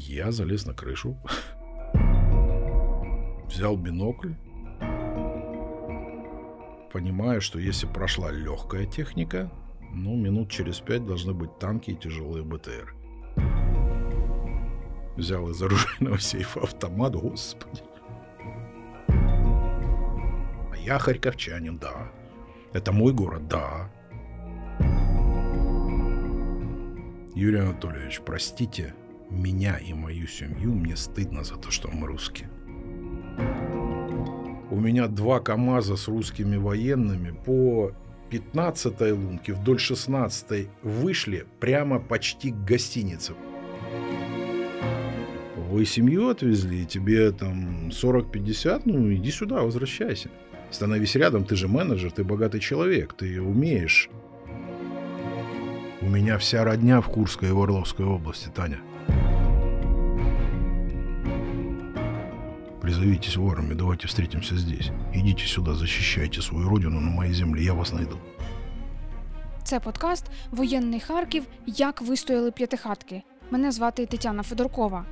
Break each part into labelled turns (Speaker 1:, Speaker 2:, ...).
Speaker 1: Я залез на крышу, взял бинокль, понимая, что если прошла легкая техника, ну, минут через пять должны быть танки и тяжелые БТР. Взял из оружейного сейфа автомат, господи. А я харьковчанин, да. Это мой город, да. Юрий Анатольевич, простите меня и мою семью, мне стыдно за то, что мы русские. У меня два КАМАЗа с русскими военными по 15-й лунке вдоль 16-й вышли прямо почти к гостинице. Вы семью отвезли, тебе там 40-50, ну иди сюда, возвращайся. Становись рядом, ты же менеджер, ты богатый человек, ты умеешь. У меня вся родня в Курской и в Орловской области, Таня. Призовитесь в армию, давайте встретимся здесь. Идите сюда, защищайте свою родину на моей земле, я вас найду.
Speaker 2: Це подкаст Воєнний Харків. Як вистояли п'ятихатки. Мене звати Тетяна Федоркова.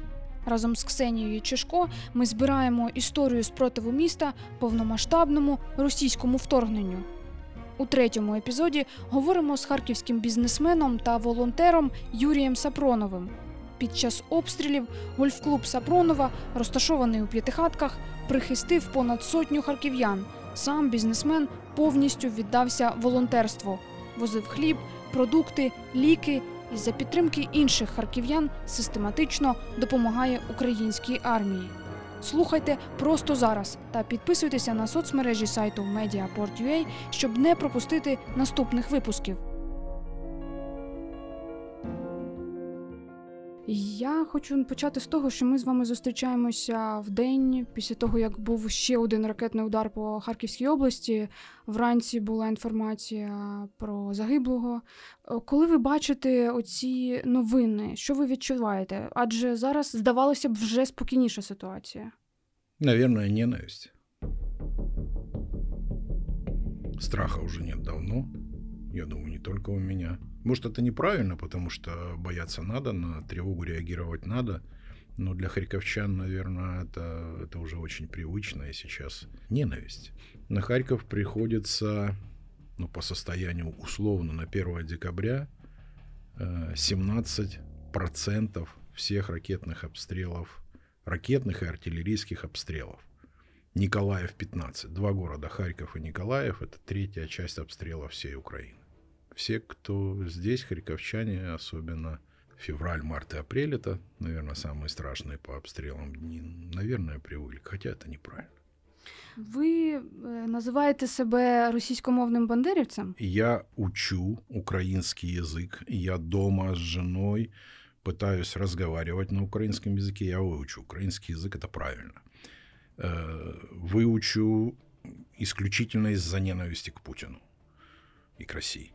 Speaker 2: Разом з Ксенією Чешко ми збираємо історію спротиву міста повномасштабному російському вторгненню. У третьому епізоді говоримо з харківським бізнесменом та волонтером Юрієм Сапроновим. Під час обстрілів гольф-клуб Сапронова, розташований у п'ятихатках, прихистив понад сотню харків'ян. Сам бізнесмен повністю віддався волонтерству, возив хліб, продукти, ліки і за підтримки інших харків'ян систематично допомагає українській армії. Слухайте просто зараз та підписуйтеся на соцмережі сайту Mediaport.ua, щоб не пропустити наступних випусків. Я хочу почати з того, що ми з вами зустрічаємося в день після того, як був ще один ракетний удар по Харківській області. Вранці була інформація про загиблого. Коли ви бачите оці новини, що ви відчуваєте? Адже зараз здавалося б вже спокійніша ситуація.
Speaker 1: Наверное, ненависть. Страха уже нет давно. Я думаю, не только у меня. Может, это неправильно, потому что бояться надо, на тревогу реагировать надо. Но для харьковчан, наверное, это, это уже очень привычно, сейчас ненависть. На Харьков приходится, ну, по состоянию условно, на 1 декабря 17% э, всех ракетных обстрелов, ракетных и артиллерийских обстрелов. Николаев 15. Два города, Харьков и Николаев, это третья часть обстрела всей Украины все, кто здесь, харьковчане, особенно февраль, март и апрель, это, наверное, самые страшные по обстрелам дни, наверное, привыкли, хотя это неправильно.
Speaker 2: Ви називаєте себе російськомовним бандерівцем?
Speaker 1: Я учу украинский язык. Я дома с женой пытаюсь разговаривать на украинском языке. Я выучу. Украинский язык — это правильно. Выучу исключительно из-за ненависти к Путину и к России.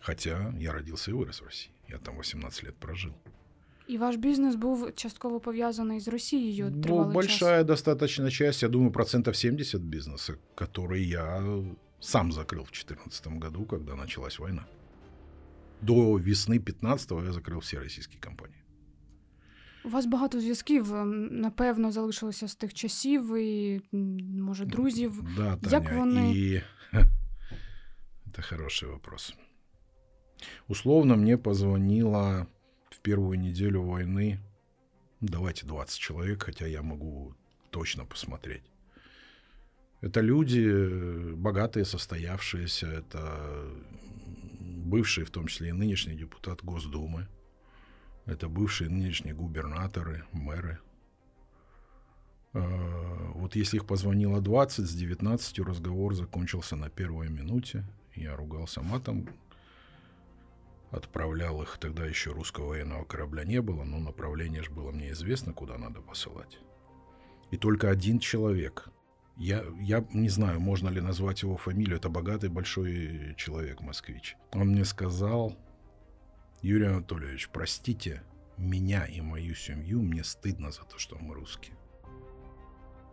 Speaker 1: Хотя я родился и вырос в России. Я там 18 лет прожил.
Speaker 2: И ваш бизнес был частково повязанный с Россией?
Speaker 1: Ну, большая час. достаточно часть, я думаю, процентов 70 бизнеса, который я сам закрыл в 2014 году, когда началась война. До весны 15-го я закрив всі російські компанії.
Speaker 2: У вас багато зв'язків, напевно, залишилося з тих часів, і, може, друзів.
Speaker 1: Да, Таня, Як вони... и... Это хороший вопрос. Условно мне позвонило в первую неделю войны, давайте 20 человек, хотя я могу точно посмотреть. Это люди богатые, состоявшиеся, это бывшие, в том числе и нынешний депутат Госдумы, это бывшие нынешние губернаторы, мэры. А, вот если их позвонило 20, с 19 разговор закончился на первой минуте. Я ругался матом, отправлял их, тогда еще русского военного корабля не было, но направление же было мне известно, куда надо посылать. И только один человек, я, я не знаю, можно ли назвать его фамилию, это богатый большой человек, москвич. Он мне сказал, Юрий Анатольевич, простите меня и мою семью, мне стыдно за то, что мы русские.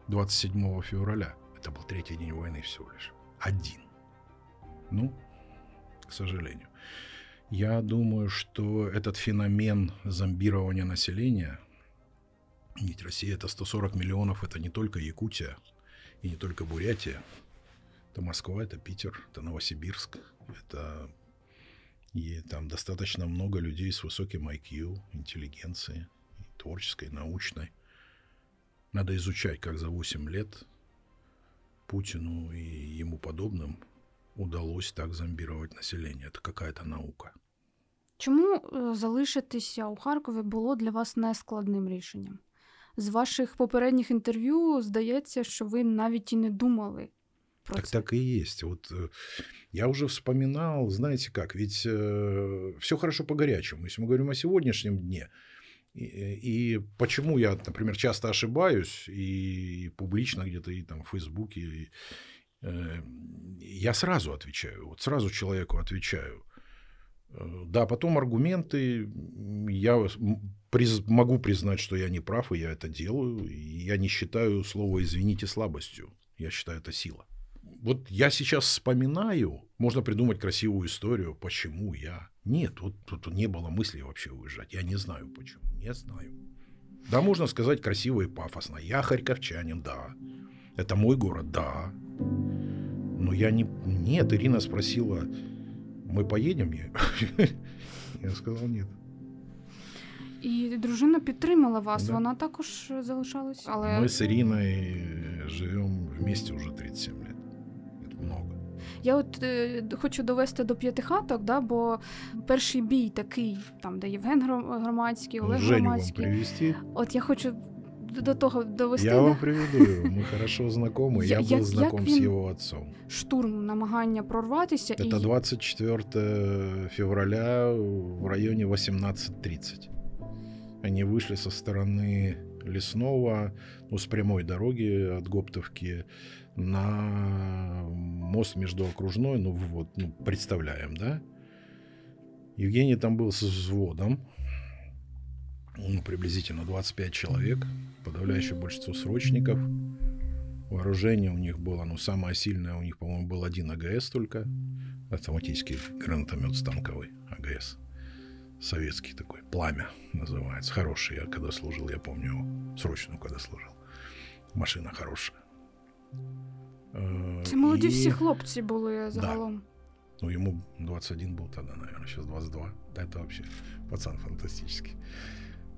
Speaker 1: 27 февраля, это был третий день войны всего лишь, один. Ну, к сожалению. Я думаю, что этот феномен зомбирования населения, Ведь Россия это 140 миллионов, это не только Якутия и не только Бурятия. Это Москва, это Питер, это Новосибирск, это и там достаточно много людей с высоким IQ, интеллигенцией, творческой, научной. Надо изучать, как за 8 лет Путину и ему подобным удалось так зомбировать население. Это какая-то наука.
Speaker 2: Чому е, залишитися у Харкові було для вас нескладним рішенням? З ваших попередніх інтерв'ю здається, що ви навіть і не думали про
Speaker 1: Так
Speaker 2: це.
Speaker 1: так и есть. Вот э, я уже вспоминал, знаете как, ведь все хорошо по-горячему. Если мы говорим о сегодняшнем дне, и, и почему я, например, часто ошибаюсь и публично где-то и там в Фейсбуке, и, э, я сразу отвечаю, вот сразу человеку отвечаю. Э, Да, потом аргументы, я приз- могу признать, что я не прав, и я это делаю. Я не считаю слово «извините» слабостью. Я считаю это сила. Вот я сейчас вспоминаю, можно придумать красивую историю, почему я. Нет, вот тут не было мысли вообще уезжать. Я не знаю почему. Не знаю. Да, можно сказать красиво и пафосно. Я харьковчанин, да. Это мой город, да. Но я не... Нет, Ирина спросила, мы поедем? Я, я сказал нет.
Speaker 2: І дружина підтримала вас,
Speaker 1: Да.
Speaker 2: вона також залишалась. Але
Speaker 1: Мы с Ириной живем вместе уже 37 лет. Это много.
Speaker 2: я от е, хочу довести до п'ятихаток, да, бо перший бій такий, там, де Євген Гром- Громадський, Олег
Speaker 1: Женю вам
Speaker 2: Громадський.
Speaker 1: привезти?
Speaker 2: От я хочу до того довести
Speaker 1: Я вам приведу его. Мы хорошо знакомы.
Speaker 2: Я-
Speaker 1: Я был знаком
Speaker 2: він-
Speaker 1: его отцом.
Speaker 2: штурм, намагання прорватися.
Speaker 1: Это
Speaker 2: і
Speaker 1: 24 февраля в районе 18.30. Они вышли со стороны Лесного, ну, с прямой дороги от Гоптовки на мост между окружной, ну, вот, ну, представляем, да? Евгений там был с взводом, ну, приблизительно 25 человек, подавляющее большинство срочников. Вооружение у них было, ну, самое сильное у них, по-моему, был один АГС только, автоматический гранатомет станковый АГС. Советский такой, пламя называется. Хороший, я когда служил, я помню его, срочно когда служил. Машина хорошая. Э,
Speaker 2: Це молоді
Speaker 1: и-
Speaker 2: всі хлопці були загалом.
Speaker 1: ну, ему 21 был тогда, наверное, сейчас 22. Да, это вообще пацан фантастический.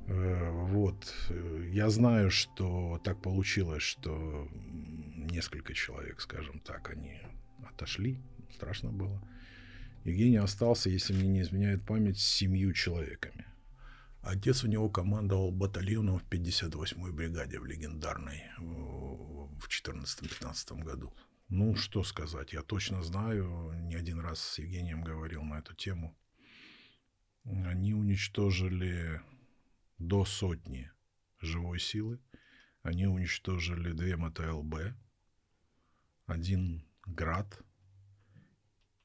Speaker 1: Э, Вот. э, Я знаю, что так получилось, что несколько человек, скажем так, они отошли. Страшно было. Евгений остался, если мне не изменяет память, с семью человеками. Отец у него командовал батальоном в 58-й бригаде в легендарной в 14-15 году. Ну, что сказать, я точно знаю, не один раз с Евгением говорил на эту тему. Они уничтожили до сотни живой силы. Они уничтожили две МТЛБ, один град.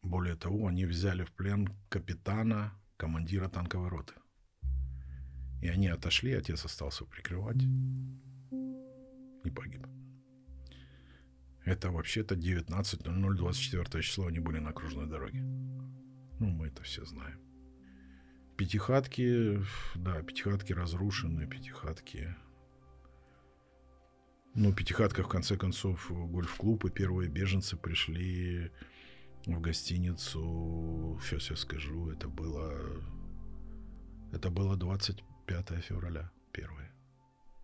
Speaker 1: Более того, они взяли в плен капитана, командира танковой роты. И они отошли, отец остался прикрывать и погиб. Это вообще-то 19.00, 24 число они были на окружной дороге. Ну, мы это все знаем. Пятихатки, да, пятихатки разрушены, пятихатки... Ну, пятихатка, в конце концов, гольф-клуб, и первые беженцы пришли в гостиницу, сейчас я скажу, это было... Это было 25 февраля, первое.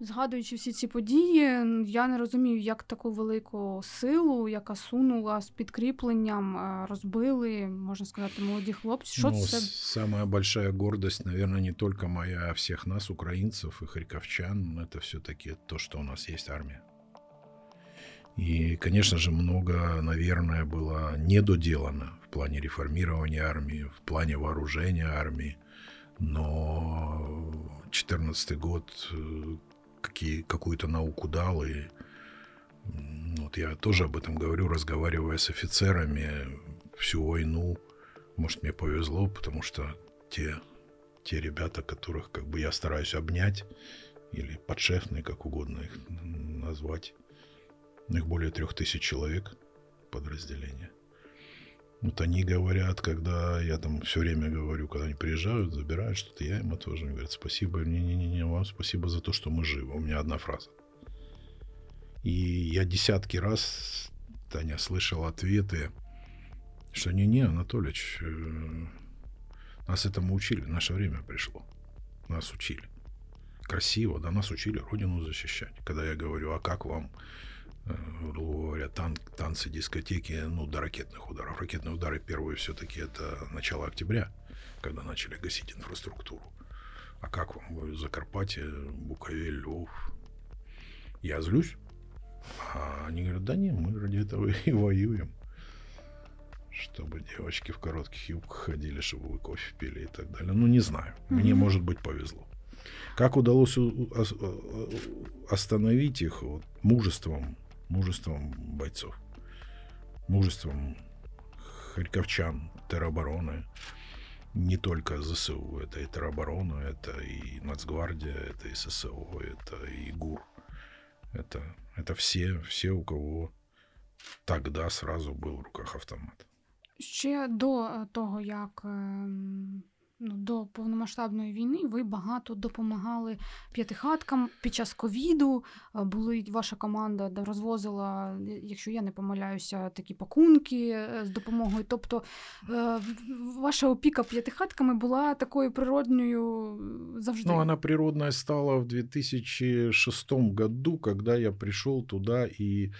Speaker 2: Згадуючи всі ці події, я не розумію, як таку велику силу, яка сунула з підкріпленням, е, розбили, можна сказати, молоді хлопці. Що
Speaker 1: Ну,
Speaker 2: це?
Speaker 1: с- самая большая гордость, наверное, не только моя, а всех нас, украинцев и харьковчан, это все-таки то, что у нас есть армия. И, конечно же, много, наверное, было недоделано в плане реформирования армии, в плане вооружения армии. Но 2014 год э, какие, какую-то науку дал, и вот я тоже об этом говорю, разговаривая с офицерами всю войну. Может, мне повезло, потому что те, те ребята, которых как бы я стараюсь обнять, или подшефные, как угодно их назвать, их более трех тысяч человек подразделения. Вот они говорят, когда я там все время говорю, когда они приезжают, забирают что-то, я им тоже они говорят, спасибо, не-не-не, вам спасибо за то, что мы живы. У меня одна фраза. И я десятки раз, Таня, слышал ответы, что не-не, Анатольевич, э, нас этому учили, наше время пришло. Нас учили. Красиво, да, нас учили Родину защищать. Когда я говорю, а как вам грубо говоря, тан танцы, дискотеки, ну, до ракетных ударов. Ракетные удары первые все-таки это начало октября, когда начали гасить инфраструктуру. А как вам? Говорю, Закарпатье, Буковель, Львов. Я злюсь. А они говорят, да не, мы ради этого и воюем. Чтобы девочки в коротких юбках ходили, чтобы вы кофе пили и так далее. Ну, не знаю. Мне, может быть, повезло. Как удалось остановить их вот, мужеством мужеством бойцов, мужеством харьковчан, теробороны, не только ЗСУ, это и тероборона, это и Нацгвардия, это и ССО, это и ГУР. Это, это все, все, у кого тогда сразу был в руках автомат.
Speaker 2: Ще до того, як ну, до повномасштабної війни ви багато допомагали п'ятихаткам під час ковіду. Е, були ваша команда розвозила, якщо я не помиляюся, такі пакунки е, з допомогою. Тобто е, ваша опіка п'ятихатками була такою природною завжди.
Speaker 1: Ну, вона природная стала в 2006 году, когда я пришел туда и,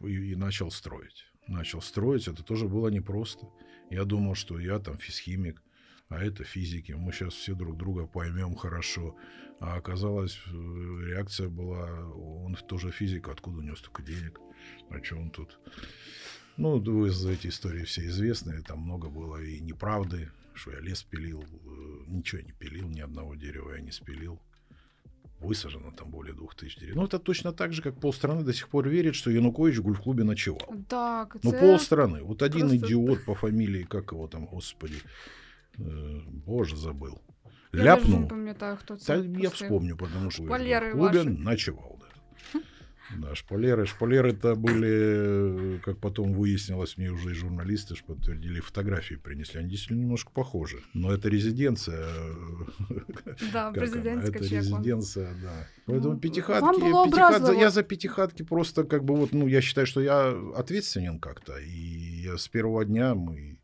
Speaker 1: и начал строить. Начал строить, это тоже было непросто. Я думал, что я там физхимик, а это физики. Мы сейчас все друг друга поймем хорошо. А оказалось, э, реакция была, он тоже физик, откуда у него столько денег, о чем он тут. Ну, вы за эти истории все известные, там много было и неправды, что я лес пилил, э, ничего не пилил, ни одного дерева я не спилил высажено там более двух тысяч деревьев. Ну, это точно так же, как полстраны до сих пор верит, что Янукович в гольф-клубе ночевал.
Speaker 2: Так,
Speaker 1: Ну, полстраны. Вот один просто... идиот по фамилии, как его там, господи, э, боже, забыл.
Speaker 2: Я Ляпнул. не пам'ятаю, хто це.
Speaker 1: Да, я вспомню, потому что
Speaker 2: Валеры
Speaker 1: в клубе ночевал. Да, шпалеры. Шпалеры-то были, как потом выяснилось, мне уже и журналисты ж подтвердили, фотографии принесли. Они действительно немножко похожи. Но это резиденция.
Speaker 2: Да, президентская.
Speaker 1: Это резиденция, да. Поэтому ну, пятихатки, пятихат, я за пятихатки просто как бы вот, ну, я считаю, что я ответственен как-то. И я с первого дня мы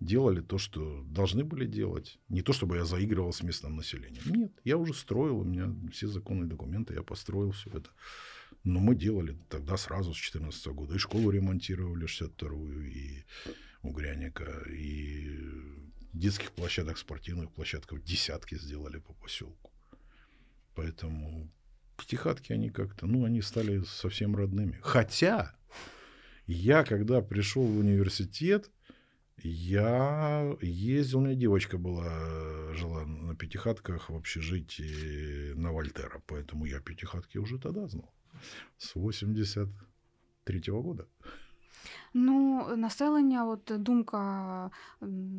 Speaker 1: делали то, что должны были делать. Не то, чтобы я заигрывал с местным населением. Нет, я уже строил, у меня все законные документы, я построил все это. Но мы делали тогда сразу с 2014 года. И школу ремонтировали 62-ю, и Угряника, и детских площадок, спортивных площадков десятки сделали по поселку. Поэтому пятихатки, они как-то, ну, они стали совсем родными. Хотя я, когда пришел в университет, я ездил, у меня девочка была, жила на пятихатках в общежитии на Вольтера, поэтому я пятихатки уже тогда знал с 83-го года.
Speaker 2: Ну, населення, от думка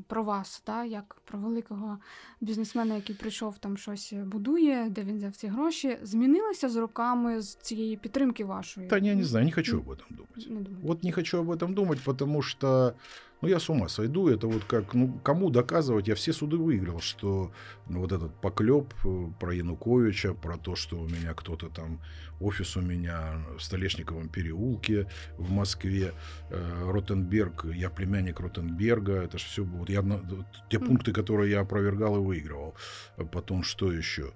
Speaker 2: про вас, та, як про великого бізнесмена, який прийшов там щось будує, де він взяв ці гроші, змінилася з роками з цієї підтримки вашої?
Speaker 1: Та я не знаю, не хочу об этом думать. Не вот не хочу об этом думать, потому что Ну, я с ума сойду. Это вот как, ну, кому доказывать? Я все суды выиграл, что ну, вот этот поклеп э, про Януковича, про то, что у меня кто-то там, офис у меня в Столешниковом переулке в Москве, э, Ротенберг, я племянник Ротенберга, это же все вот я, те пункты, которые я опровергал и выигрывал. Потом что еще?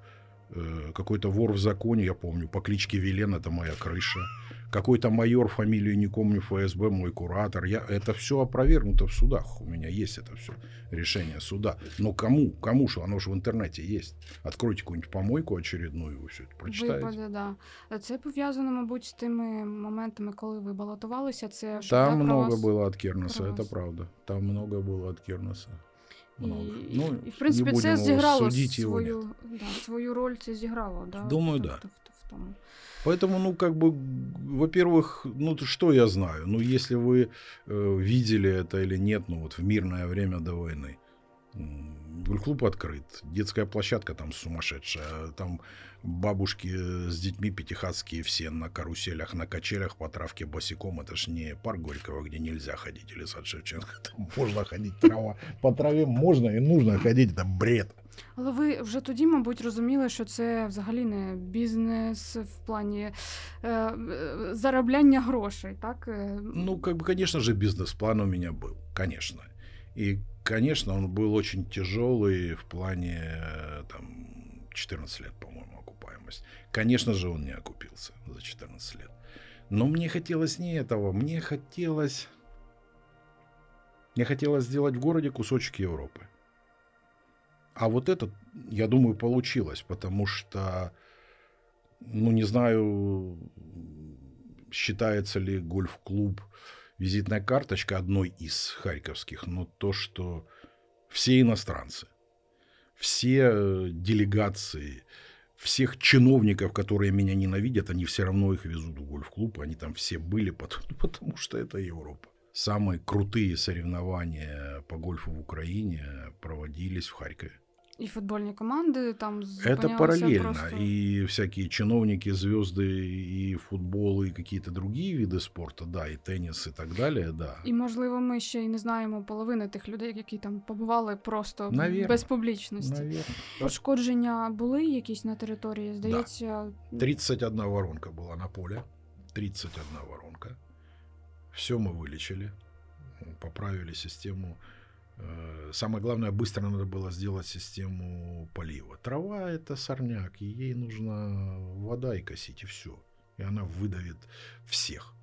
Speaker 1: Э, какой-то вор в законе, я помню, по кличке Вилен, это моя крыша Какой-то майор, фамилию не помню, ФСБ, мой куратор. Я, это все опровергнуто в судах. У меня есть это все решение суда. Но кому? Кому же? Оно же в интернете есть. Откройте какую-нибудь помойку очередную, ви все це прочитаєте.
Speaker 2: Випаде, да. Це пов'язано, мабуть, з тими моментами, коли ви балотувалися. Це
Speaker 1: Там много вас... было от Кернеса, это правда. Там много было от Кернеса.
Speaker 2: Много. І, ну, і в принципі, це зіграло свою, да, свою роль, це зіграло, да?
Speaker 1: Думаю, так. Да. В, в тому. Поэтому, ну, как бы, во-первых, ну, что я знаю? Ну, если вы э, видели это или нет, ну, вот в мирное время до войны, Гольф-клуб открыт, детская площадка там сумасшедшая, там бабушки с детьми пятихатские все на каруселях, на качелях по травке босиком. Это ж не парк Горького, где нельзя ходить, или сад Шевченко. Там можно ходить трава. По траве можно и нужно ходить, это бред.
Speaker 2: Але ви вже тоді, мабуть, розуміли, що це взагалі не бізнес в плані е, е, заробляння грошей, так? Е,
Speaker 1: Ну, как бы, конечно же, бизнес-план у меня был, конечно. И, конечно, он был очень тяжелый в плане э, там 14 лет, по-моему, окупаемость. Конечно же, он не окупился за 14 лет. Но мне хотелось не этого, мне хотелось... Мне хотелось сделать в городе кусочек Европы. А вот это, я думаю, получилось, потому что, ну, не знаю, считается ли гольф-клуб визитная карточка одной из харьковских, но то, что все иностранцы, все э, делегации, всех чиновников, которые меня ненавидят, они все равно их везут в гольф-клуб, они там все были, потому, потому что это Европа. Самые крутые соревнования по гольфу в Украине проводились в Харькове.
Speaker 2: і футбольні команди там
Speaker 1: Это
Speaker 2: зупинялися
Speaker 1: параллельно.
Speaker 2: просто.
Speaker 1: И всякие чиновники, звезды, и футбол, и какие-то другие виды спорта, да, и теннис, и так далее, да.
Speaker 2: І, можливо, ми ще й не знаємо половини тих людей, які там побували просто
Speaker 1: Навірно.
Speaker 2: без публічності.
Speaker 1: Наверное.
Speaker 2: Пошкодження були якісь на території? Здається,
Speaker 1: 31 воронка была на поле. 31 воронка. Все мы вылечили. Поправили систему. Э, Самое главное, быстро надо было сделать систему полива. Трава – это сорняк, и ей нужна вода и косить, и все. И она выдавит всех.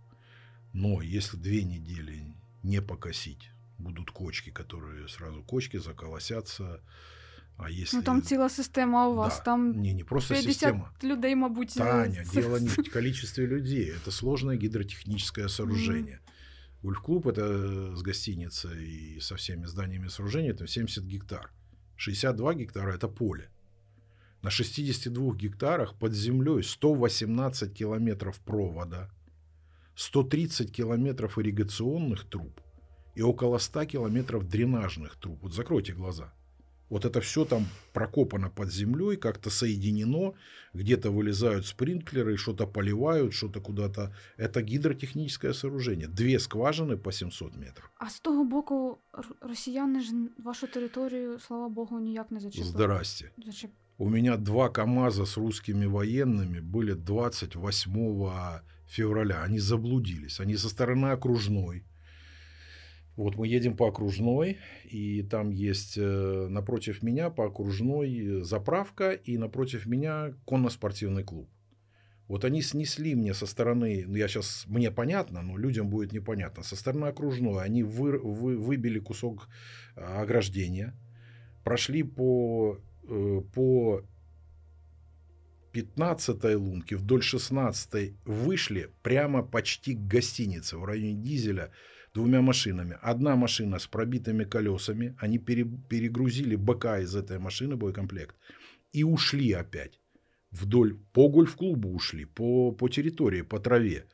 Speaker 1: Но если две недели не покосить, будут кочки, которые сразу кочки заколосятся. А если...
Speaker 2: ну там ціла система у вас,
Speaker 1: Да.
Speaker 2: там
Speaker 1: Не, не просто
Speaker 2: 50
Speaker 1: система.
Speaker 2: людей, мабуть,
Speaker 1: Таня, дело не в количестве людей. Это сложное гидротехническое сооружение. Гольф-клуб это с гостиницей и со всеми зданиями сооружения это 70 гектар. 62 гектара это поле. На 62 гектарах под землей 118 километров провода, 130 километров ирригационных труб и около 100 километров дренажных труб. Вот закройте глаза. Вот это все там прокопано под землей, как-то соединено, где-то вылезают спринклеры, что-то поливают, что-то куда-то. Это гидротехническое сооружение. Две скважины по 700 метров.
Speaker 2: А з того боку, р- росіяни ж вашу територію, слава Богу, ніяк не зачепили.
Speaker 1: Здрасте.
Speaker 2: Зачеп-
Speaker 1: У меня два КАМАЗа с русскими военными были 28 февраля. Они заблудились. Они со стороны окружной. Вот мы едем по окружной, и там есть э, напротив меня по окружной заправка, и напротив меня конно-спортивный клуб. Вот они снесли мне со стороны, ну я сейчас, мне понятно, но людям будет непонятно, со стороны окружной они вы- вы- выбили кусок а, ограждения, прошли по, э, по 15 лунке вдоль 16 вышли прямо почти к гостинице в районе Дизеля двумя машинами. Одна машина с пробитыми колесами, они пере- перегрузили бока из этой машины, боекомплект, и ушли опять вдоль, по гольф-клубу ушли, по, по территории, по траве.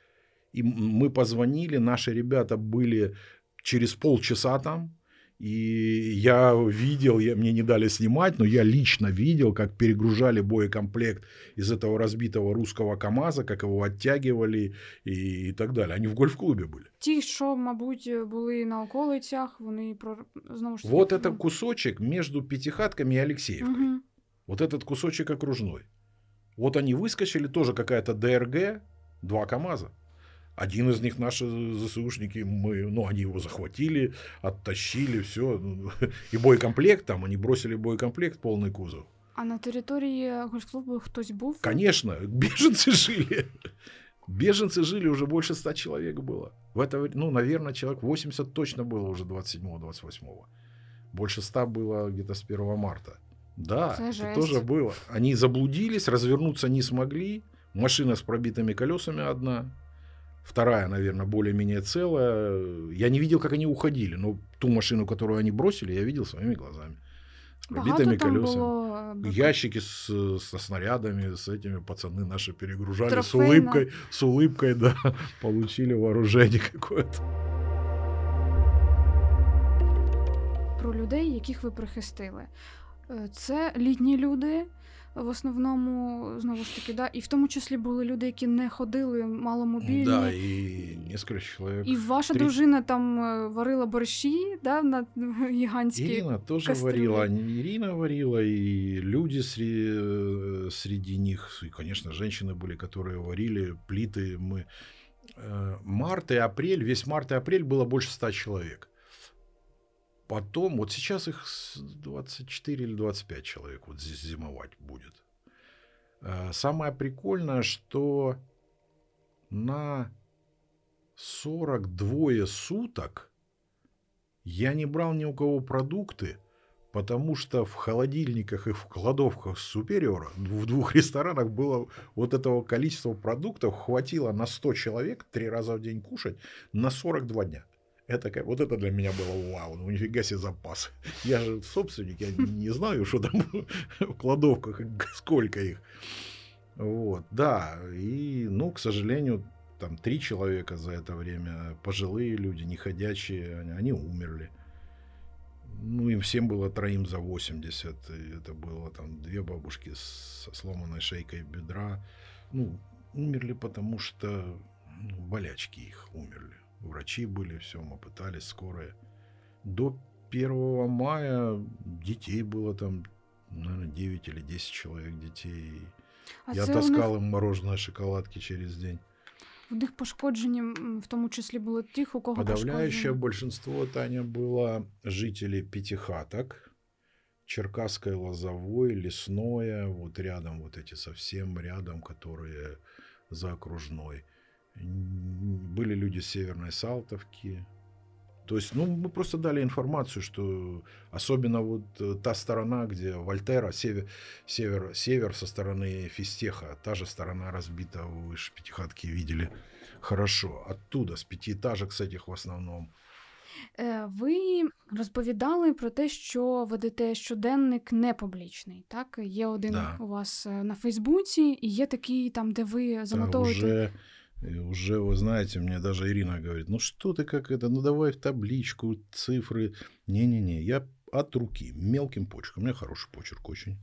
Speaker 1: И мы позвонили, наши ребята были через полчаса там, и я видел, я, мне не дали снимать, но я лично видел, как перегружали боекомплект из этого разбитого русского КАМАЗа, как его оттягивали и, и так далее. Они в гольф-клубе были.
Speaker 2: Ті, що, мабуть, були на околицях, вони про знову ж.
Speaker 1: Вот это кусочек между Пятихатками и Алексеевкой.
Speaker 2: Угу.
Speaker 1: Вот этот кусочек окружной. Вот они выскочили, тоже какая-то ДРГ, два КАМАЗа. Один из них наши ЗСУшники, мы, ну, они его захватили, оттащили, все. И боекомплект там, они бросили боекомплект, полный кузов.
Speaker 2: А на території гольф-клубу хтось був?
Speaker 1: Конечно, беженцы жили. Беженцы жили, уже больше ста человек было. В это, ну, наверное, человек 80 точно было уже 27-28. Больше ста было где-то с 1 марта. Да,
Speaker 2: Это
Speaker 1: это
Speaker 2: жесть.
Speaker 1: тоже было. Они заблудились, развернуться не смогли. Машина с пробитыми колесами одна. Вторая, наверное, более-менее целая. Я не видел, как они уходили, но ту машину, которую они бросили, я видел своими глазами. С пробитыми колесами.
Speaker 2: було?
Speaker 1: Ящики с, со снарядами, с этими пацаны наши перегружали с
Speaker 2: Трофейно.
Speaker 1: улыбкой, с улыбкой, да, получили вооружение какое-то.
Speaker 2: про людей, яких ви прихистили. Це літні люди. В основному, знову ж таки, да, і в тому числі були люди, які не ходили, маломобільні.
Speaker 1: Да, и несколько человек.
Speaker 2: І ваша
Speaker 1: Три-
Speaker 2: дружина там е, варила борщі, да, на гігантські.
Speaker 1: Ирина тоже
Speaker 2: кастрюли.
Speaker 1: варила. Ирина варила, и люди среди, э, среди них, и, конечно, женщины были, которые варили плиты. Мы э, март и апрель, весь март и апрель было больше ста человек. Потом, вот сейчас их с 24 или 25 человек вот здесь зимовать будет. Э, Самое прикольное, что на 42 суток я не брал ни у кого продукты, потому что в холодильниках и в кладовках Супериора в двух ресторанах было вот этого количества продуктов хватило на 100 человек три раза в день кушать на 42 дня. Это, как- вот это для меня было вау, ну нифига себе запасы. Я же собственник, я не знаю, что там в кладовках, сколько их. Вот, да, и, ну, к сожалению, там три человека за это время, пожилые люди, неходячие, они, они умерли. Ну, им всем было троим за 80. и это было там две бабушки со сломанной шейкой бедра. Ну, умерли, потому что ну, болячки их умерли. Врачи были, все, мы пытались, скорые. До 1 мая детей было там, наверное, 9 или 10 человек детей.
Speaker 2: А
Speaker 1: Я
Speaker 2: це у них,
Speaker 1: таскал им мороженое, шоколадки через день.
Speaker 2: у них пошкоджені, м, в тому числі були тих, у кого
Speaker 1: Подавляющее
Speaker 2: пошкоджені.
Speaker 1: большинство, Таня, было жителей пятихаток, Черкасской, Лозовой, Лесное, вот рядом, вот эти совсем рядом, которые за окружной. М, Были люди с Северной Салтовки. То есть, ну, мы просто дали информацию, что особенно вот э, та сторона, где Вольтера, север, север, север со стороны Фистеха, та же сторона разбита, вы же пятихатки видели хорошо. Оттуда, с пятиэтажек с этих в основном.
Speaker 2: Е, Ви розповідали про те, що ведете щоденник непублічний. Так, є один
Speaker 1: Да.
Speaker 2: у вас е, на Фейсбуці, і є такий там, де ви
Speaker 1: Да,
Speaker 2: занотовуєте.
Speaker 1: уже, э, уже, вы знаете, мне даже Ирина говорит, ну что ты как это, ну давай в табличку, цифры. Не-не-не, я от руки, мелким почерком. У меня хороший почерк очень.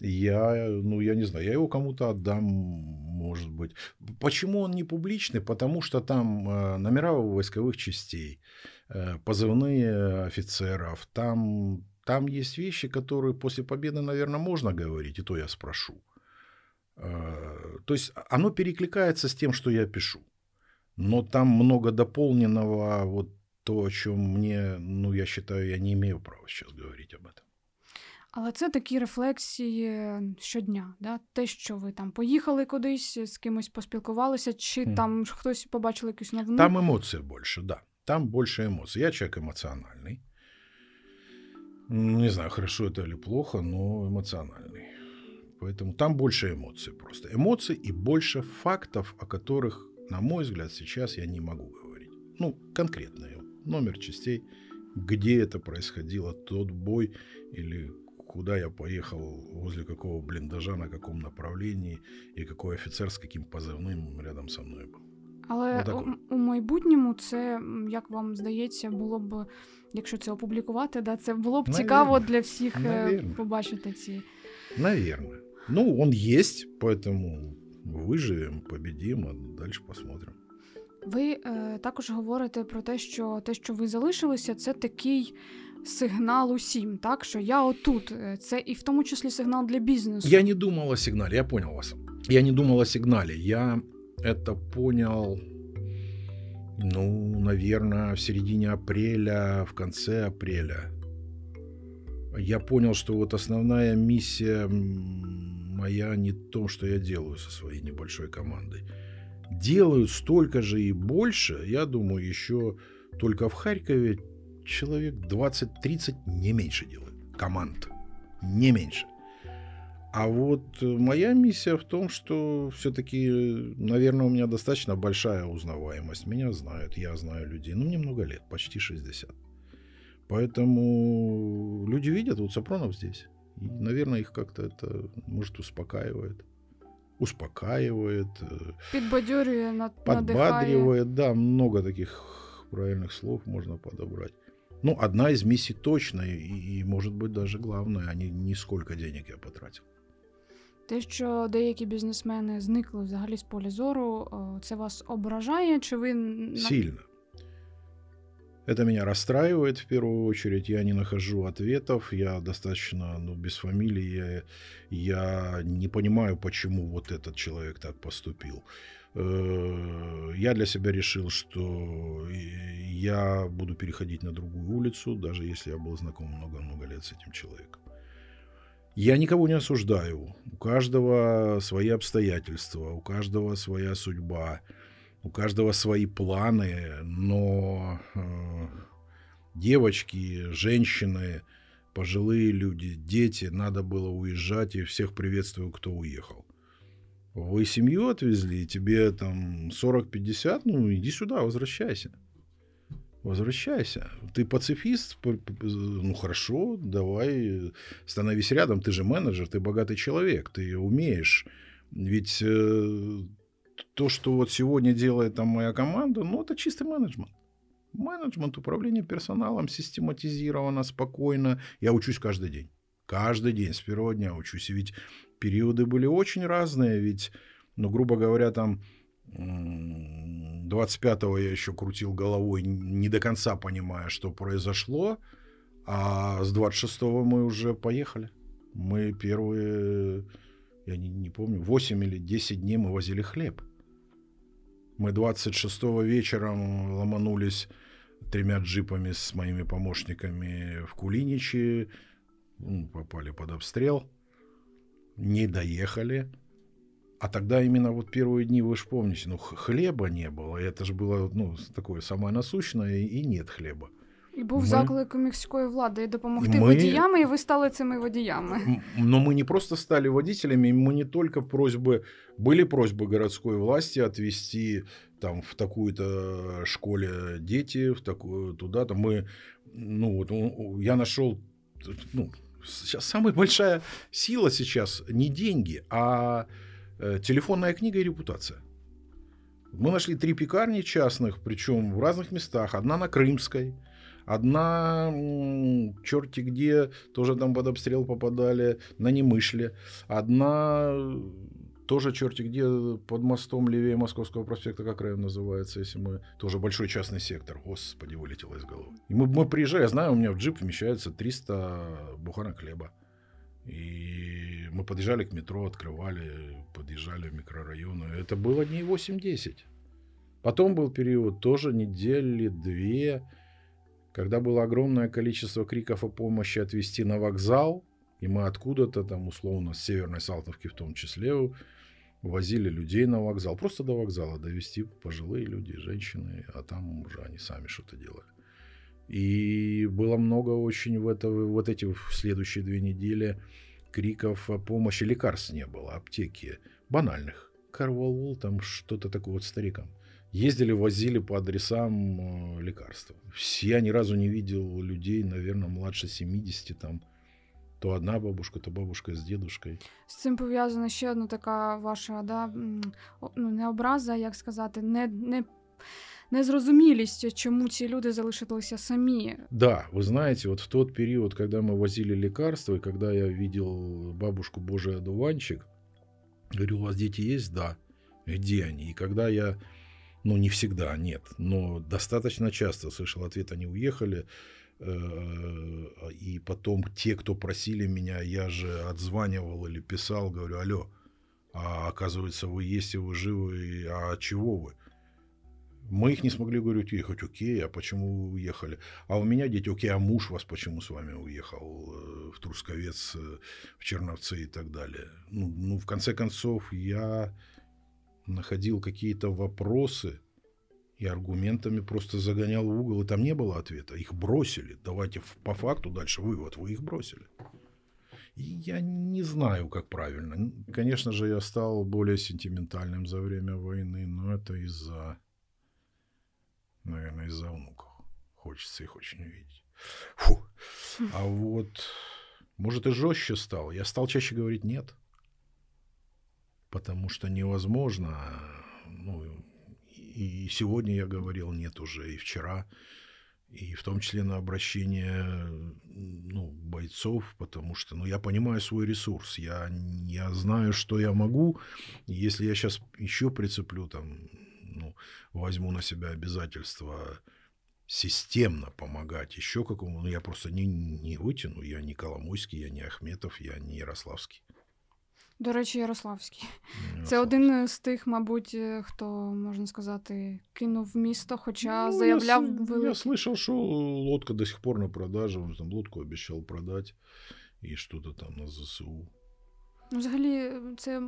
Speaker 1: Я, ну, я не знаю, я его кому-то отдам, может быть. Почему он не публичный? Потому что там э, номера войсковых частей, э, позывные офицеров, там, там есть вещи, которые после победы, наверное, можно говорить, и то я спрошу. Э, То есть оно перекликается с тем, что я пишу. Но там много дополненного, вот то, о чем мне, ну, я считаю, я не имею права сейчас говорить об этом.
Speaker 2: Але це такі рефлексії щодня. Да? Те, що ви там поїхали кудись, з кимось поспілкувалися, чи
Speaker 1: Мгм.
Speaker 2: там хтось побачив якусь новину.
Speaker 1: Там эмоции больше, да. Там больше эмоций. Я человек эмоциональный. Ну, Не знаю, хорошо это или плохо, но эмоциональный. Поэтому там больше эмоций просто. Эмоций и больше фактов, о которых, на мой взгляд, сейчас я не могу говорить. Ну, конкретные. Номер частей, где это происходило, тот бой или куда я поехал, возле какого блиндажа, на каком направлении, и какой офицер с каким позывным рядом со мной был.
Speaker 2: Але
Speaker 1: Отако.
Speaker 2: у, у майбутньому це, м, як вам здається, було б, якщо це опублікувати, да, це було б
Speaker 1: Навірно.
Speaker 2: цікаво для всіх е,
Speaker 1: Навірно.
Speaker 2: побачити ці.
Speaker 1: Наверное. Ну, он есть, поэтому выживем, победим, а дальше посмотрим.
Speaker 2: Ви е, також говорите про те, що те, що ви залишилися, це такий сигнал усім, так що я отут. Е, Це і в тому числі сигнал для бізнесу.
Speaker 1: Я не думал о сигнале, я понял вас. Я не думал о сигнале. Я это понял, ну, наверное, в середине апреля, в конце апреля. Я понял, что вот основная миссия моя не то, что я делаю со своей небольшой командой. Делают столько же и больше, я думаю, еще только в Харькове человек 20-30 не меньше делают. Команд. Не меньше. А вот моя миссия в том, что все-таки, наверное, у меня достаточно большая узнаваемость. Меня знают, я знаю людей. Ну, мне много лет, почти 60. Поэтому люди видят, вот Сапронов здесь. И, наверное, их как-то это, может, успокаивает. Успокаивает, э,
Speaker 2: Підбадьорює, над, надихає.
Speaker 1: подбадривает. Да, много таких правильных слов можно подобрать. Ну, одна из миссий точно, и, и может быть даже главная, а не, не сколько денег я потратил.
Speaker 2: Те, що деякі бізнесмени зникли взагалі з поля зору, це вас ображає? Чи ви
Speaker 1: сильно? Это меня расстраивает в первую очередь. Я не нахожу ответов. Я достаточно ну, без фамилии. Я, я не понимаю, почему вот этот человек так поступил. Э, я для себя решил, что я буду переходить на другую улицу, даже если я был знаком много-много лет с этим человеком. Я никого не осуждаю. У каждого свои обстоятельства, у каждого своя судьба у каждого свои планы, но э, девочки, женщины, пожилые люди, дети, надо было уезжать, и всех приветствую, кто уехал. Вы семью отвезли, тебе там 40-50, ну иди сюда, возвращайся. Возвращайся. Ты пацифист, ну хорошо, давай становись рядом, ты же менеджер, ты богатый человек, ты умеешь. Ведь э, то, что вот сегодня делает там моя команда, ну, это чистый менеджмент. Менеджмент, управление персоналом систематизировано, спокойно. Я учусь каждый день. Каждый день, с первого дня учусь. И ведь периоды были очень разные. Ведь, ну, грубо говоря, там 25-го я еще крутил головой, не до конца понимая, что произошло. А с 26-го мы уже поехали. Мы первые, я не, не помню, 8 или 10 дней мы возили хлеб. Мы 26-го вечером ломанулись тремя джипами с моими помощниками в Кулиничи, ну, попали под обстрел, не доехали. А тогда именно вот первые дни, вы же помните, ну, хлеба не было. Это же было, ну, такое самое насущное, и нет хлеба.
Speaker 2: І був ми... заклик міської влади допомогти мы... водіям, і ви стали цими водіями.
Speaker 1: Но мы не просто стали водителями, мы не только просьбы... Были просьбы городской власти отвезти там в такую-то школе дети, в такую туда-то. Мы, ну вот, я нашел, ну, сейчас самая большая сила сейчас не деньги, а э, телефонная книга и репутация. Мы нашли три пекарни частных, причем в разных местах. Одна на Крымской, Одна, черти где, тоже там под обстрел попадали, на Немышле. Одна, тоже черти где, под мостом левее Московского проспекта, как район называется, если мы... Тоже большой частный сектор. Господи, вылетело из головы. И мы, мы приезжаем, я знаю, у меня в джип вмещается 300 буханок хлеба. И мы подъезжали к метро, открывали, подъезжали в микрорайоны. Это было дней 8-10. Потом был период тоже недели, две, когда было огромное количество криков о помощи отвезти на вокзал, и мы откуда-то там, условно, с Северной Салтовки в том числе, возили людей на вокзал. Просто до вокзала довести пожилые люди, женщины, а там уже они сами что-то делали. И было много очень в это, вот эти в следующие две недели криков о помощи. Лекарств не было, аптеки банальных. Карвалол, там что-то такое вот старикам. Ездили, возили по адресам э, лекарства. Я ни разу не видел людей, наверное, младше 70 там. То одна бабушка, то бабушка з дідушкою.
Speaker 2: З цим пов'язана ще одна така ваша да, ну, не образа, як сказати, не не, незрозумілість, чому ці люди залишилися самі.
Speaker 1: Да, вы знаете, вот в тот период, когда мы возили лекарства, и когда я видел бабушку Божий одуванчик, говорю, у вас дети есть? Да. Где они? И когда я ну, не всегда, нет. Но достаточно часто слышал ответ, они уехали. Э, и потом те, кто просили меня, я же отзванивал или писал, говорю, алло, а оказывается, вы есть и вы живы, а чего вы? Мы их не смогли, говорить уехать, окей, а почему вы уехали? А у меня дети, окей, а муж вас почему с вами уехал э, в Трусковец, э, в Черновцы и так далее? Ну, ну в конце концов, я находил какие-то вопросы и аргументами просто загонял в угол, и там не было ответа. Их бросили. Давайте по факту дальше вывод. Вы их бросили. И я не знаю, как правильно. Конечно же, я стал более сентиментальным за время войны, но это из-за, наверное, из-за внуков. Хочется их очень увидеть. Фу. А вот, может, и жестче стал. Я стал чаще говорить «нет» потому что невозможно, ну, и сегодня я говорил нет уже, и вчера. и в том числе на обращение ну, бойцов, потому что ну, я понимаю свой ресурс, я, я знаю, что я могу. Если я сейчас еще прицеплю, там, ну, возьму на себя обязательства системно помогать еще какому, ну, я просто не, не вытяну. Я не Коломойский, я не Ахметов, я не Ярославский.
Speaker 2: До речі, Ярославський. Це один з тих, мабуть, хто, можна сказати, кинув місто, хоча ну, заявляв
Speaker 1: я, великий. Я слышал, що лодка до сих пор на продаже, он там лодку обіцяв продати і що-то там на ЗСУ.
Speaker 2: Ну, взагалі, це,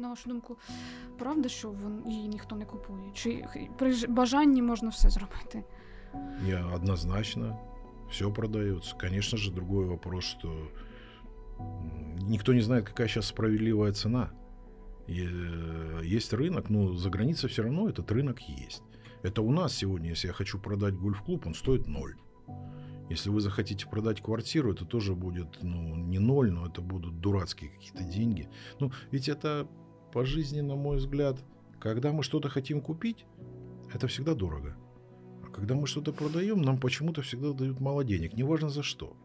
Speaker 2: на вашу думку, правда, що вон, її ніхто не купує? Чи при бажанні можна все зробити?
Speaker 1: Я однозначно. Все продается. Конечно же, другой вопрос, что никто не знает, какая сейчас справедливая цена. Э, есть рынок, но за границей все равно этот рынок есть. Это у нас сегодня, если я хочу продать гольф-клуб, он стоит ноль. Если вы захотите продать квартиру, это тоже будет, ну, не ноль, но это будут дурацкие какие-то деньги. Ну, ведь это по жизни, на мой взгляд, когда мы что-то хотим купить, это всегда дорого. А когда мы что-то продаем, нам почему-то всегда дают мало денег, неважно за что.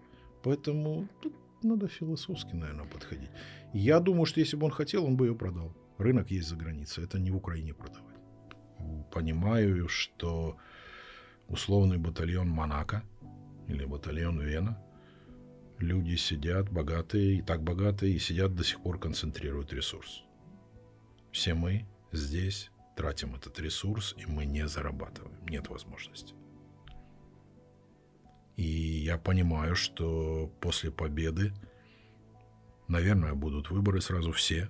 Speaker 1: Поэтому тут надо философски, наверное, подходить. Я думаю, что если бы он хотел, он бы ее продал. Рынок есть за границей, это не в Украине продавать. Понимаю, что условный батальон Монако или батальон Вена, люди сидят богатые, и так богатые, и сидят до сих пор концентрируют ресурс. Все мы здесь тратим этот ресурс, и мы не зарабатываем. Нет возможности. И я понимаю, что после победы, наверное, будут выборы сразу все.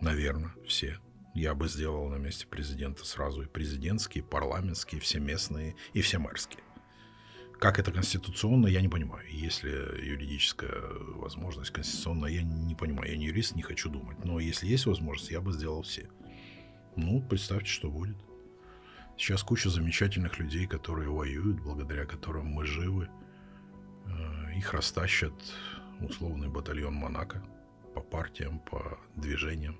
Speaker 1: Наверное, все. Я бы сделал на месте президента сразу и президентские, и парламентские, все местные, и все мэрские. Как это конституционно, я не понимаю. Если юридическая возможность конституционная, я не понимаю. Я не юрист, не хочу думать. Но если есть возможность, я бы сделал все. Ну, представьте, что будет. Сейчас куча замечательных людей, которые воюют, благодаря которым мы живы. Э, их растащат условный батальон Монако по партиям, по движениям.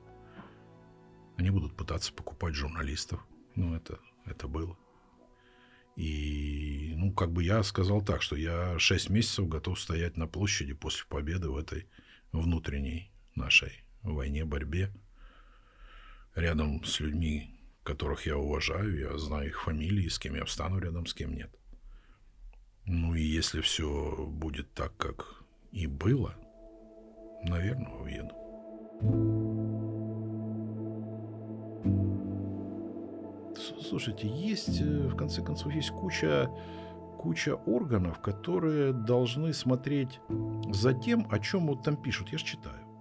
Speaker 1: Они будут пытаться покупать журналистов. Ну, это, это было. И, ну, как бы я сказал так, что я 6 месяцев готов стоять на площади после победы в этой внутренней нашей войне, борьбе. Рядом с людьми, которых я уважаю, я знаю их фамилии, с кем я встану рядом, с кем нет. Ну и если все будет так, как и было, наверное, уеду. Слушайте, есть, э, в конце концов, есть куча, куча органов, которые должны смотреть за тем, о чем вот там пишут. Я же читаю.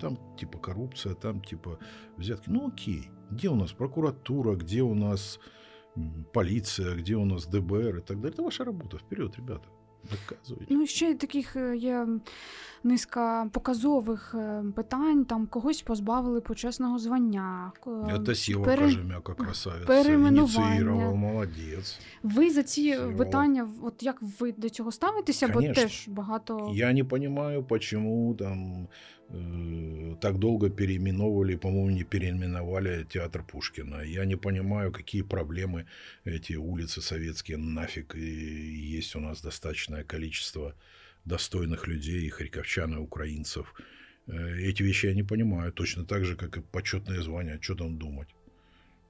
Speaker 1: Там типа коррупция, там типа взятки. Ну окей. Где у нас прокуратура, где у нас поліція, де у нас ДБР і так далі. Це ваша робота. Вперед, ребята. Доказують.
Speaker 2: Ну, ще таких е, є низка показових е, питань. Там когось позбавили почесного звання.
Speaker 1: Це Сіва Пере... Кожем'яка красавець. Перейменування. молодець.
Speaker 2: Ви за ці Сіва. питання, от як ви до цього ставитеся? Конечно. Бо теж багато.
Speaker 1: Я не розумію, чому там так долго переименовывали, по-моему, не переименовали театр Пушкина. Я не понимаю, какие проблемы эти улицы советские нафиг. И есть у нас достаточное количество достойных людей, и харьковчан, и украинцев. Э, эти вещи я не понимаю, точно так же, как и почетное звание. Что там думать?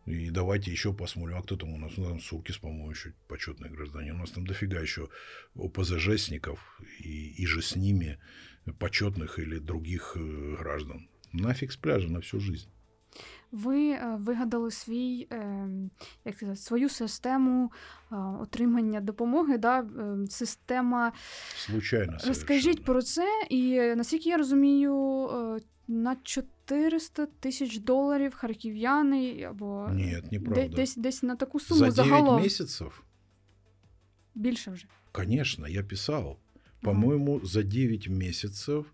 Speaker 1: И давайте еще посмотрим, а кто там у нас? Ну, там Суркис, по-моему, еще почетный гражданин. У нас там дофига еще ОПЗЖСников, и, и же с ними почетных или других э, граждан. Нафиг з пляжа на всю жизнь.
Speaker 2: Ви е, вигадали свій, е, як сказати, свою систему е, отримання допомоги. Да? Система.
Speaker 1: Случайно.
Speaker 2: Розкажіть про це, і наскільки я розумію, на 400 тисяч доларів харків'яни або
Speaker 1: Ні, неправда.
Speaker 2: десь десь на таку суму
Speaker 1: За 9
Speaker 2: загалом.
Speaker 1: місяців?
Speaker 2: Більше вже.
Speaker 1: Конечно, я писав. По-моему, за 9 месяцев,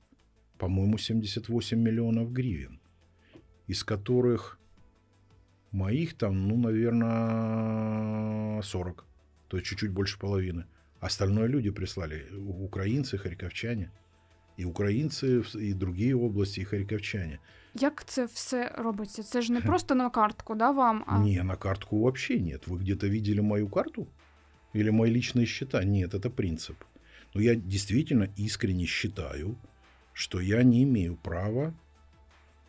Speaker 1: по-моему, 78 миллионов гривен, из которых моих там, ну, наверное, 40, то есть чуть-чуть больше половины. Остальное люди прислали, украинцы, харьковчане. І українці, і другі області, і харківчані.
Speaker 2: Як це все робиться? Це ж не просто на картку, да, вам?
Speaker 1: А... Ні, на картку взагалі нет. Ви где-то видели мою карту? или мои личные счета. Нет, это принцип. Но я действительно искренне считаю, что я не имею права,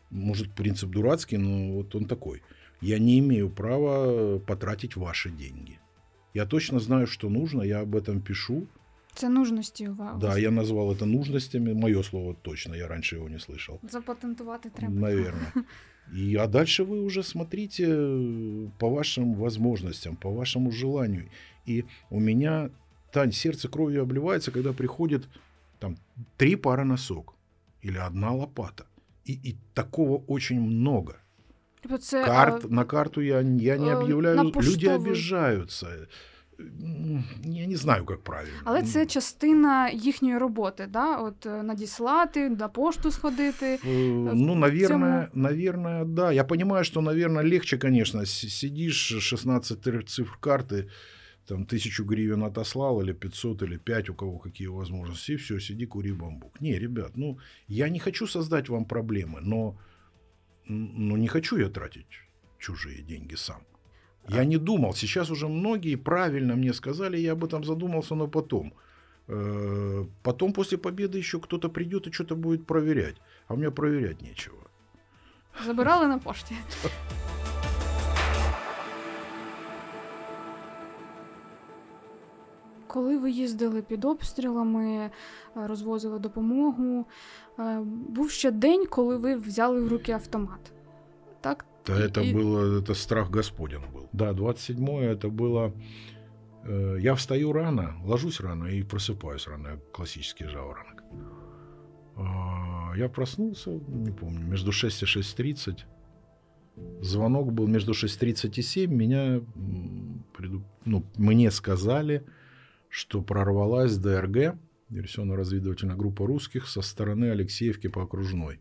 Speaker 1: может, принцип дурацкий, но вот он такой, я не имею права потратить ваши деньги. Я точно знаю, что нужно, я об этом пишу.
Speaker 2: Це нужності у вас.
Speaker 1: Да, я назвал это нужностями. Мое слово точно, я раньше его не слышал.
Speaker 2: Запатентувати треба.
Speaker 1: Наверное. И, а дальше вы уже смотрите э, по вашим возможностям, по вашему желанию. И у меня, Тань, сердце кровью обливается, когда приходит там три пары носок или одна лопата. И, и такого очень много.
Speaker 2: Тобто це,
Speaker 1: Карт,
Speaker 2: е,
Speaker 1: на карту я, я не
Speaker 2: э,
Speaker 1: объявляю.
Speaker 2: на
Speaker 1: Люди
Speaker 2: поштовый.
Speaker 1: обижаются. М, Я не знаю, как правильно.
Speaker 2: Але це частина їхньої роботи, да? От е, надіслати, на пошту сходити.
Speaker 1: Э, Ну, наверное,
Speaker 2: тему-
Speaker 1: наверное, да. Я понимаю, что, наверное, легче, конечно, с- сидишь, 16 тр- цифр карты, там, тысячу гривен отослал, или 500, или 5, у кого какие возможности, и все, сиди, кури бамбук. Не, ребят, ну, я не хочу создать вам проблемы, но, но не хочу я тратить чужие деньги сам. Я не думал, сейчас уже многие правильно мне сказали, я об этом задумался, но потом. Э, Потом после победы еще кто-то придет и что-то будет проверять. А у меня проверять нечего.
Speaker 2: Забирали на пошті. Коли ви їздили під обстрілами, е, розвозили допомогу, е, був ще день, коли ви взяли в руки автомат. Так?
Speaker 1: Да,
Speaker 2: И-
Speaker 1: это
Speaker 2: и-
Speaker 1: было, это страх Господен был. Да, 27 это было... э, Я встаю рано, ложусь рано и просыпаюсь рано. Я классический жаворонок. А, Я проснулся, не помню, между 6 и 6.30. Звонок был между 6.30 и 7. Меня, м, преду- ну, мне сказали, что прорвалась ДРГ, диверсионно-разведывательная группа русских, со стороны Алексеевки по окружной.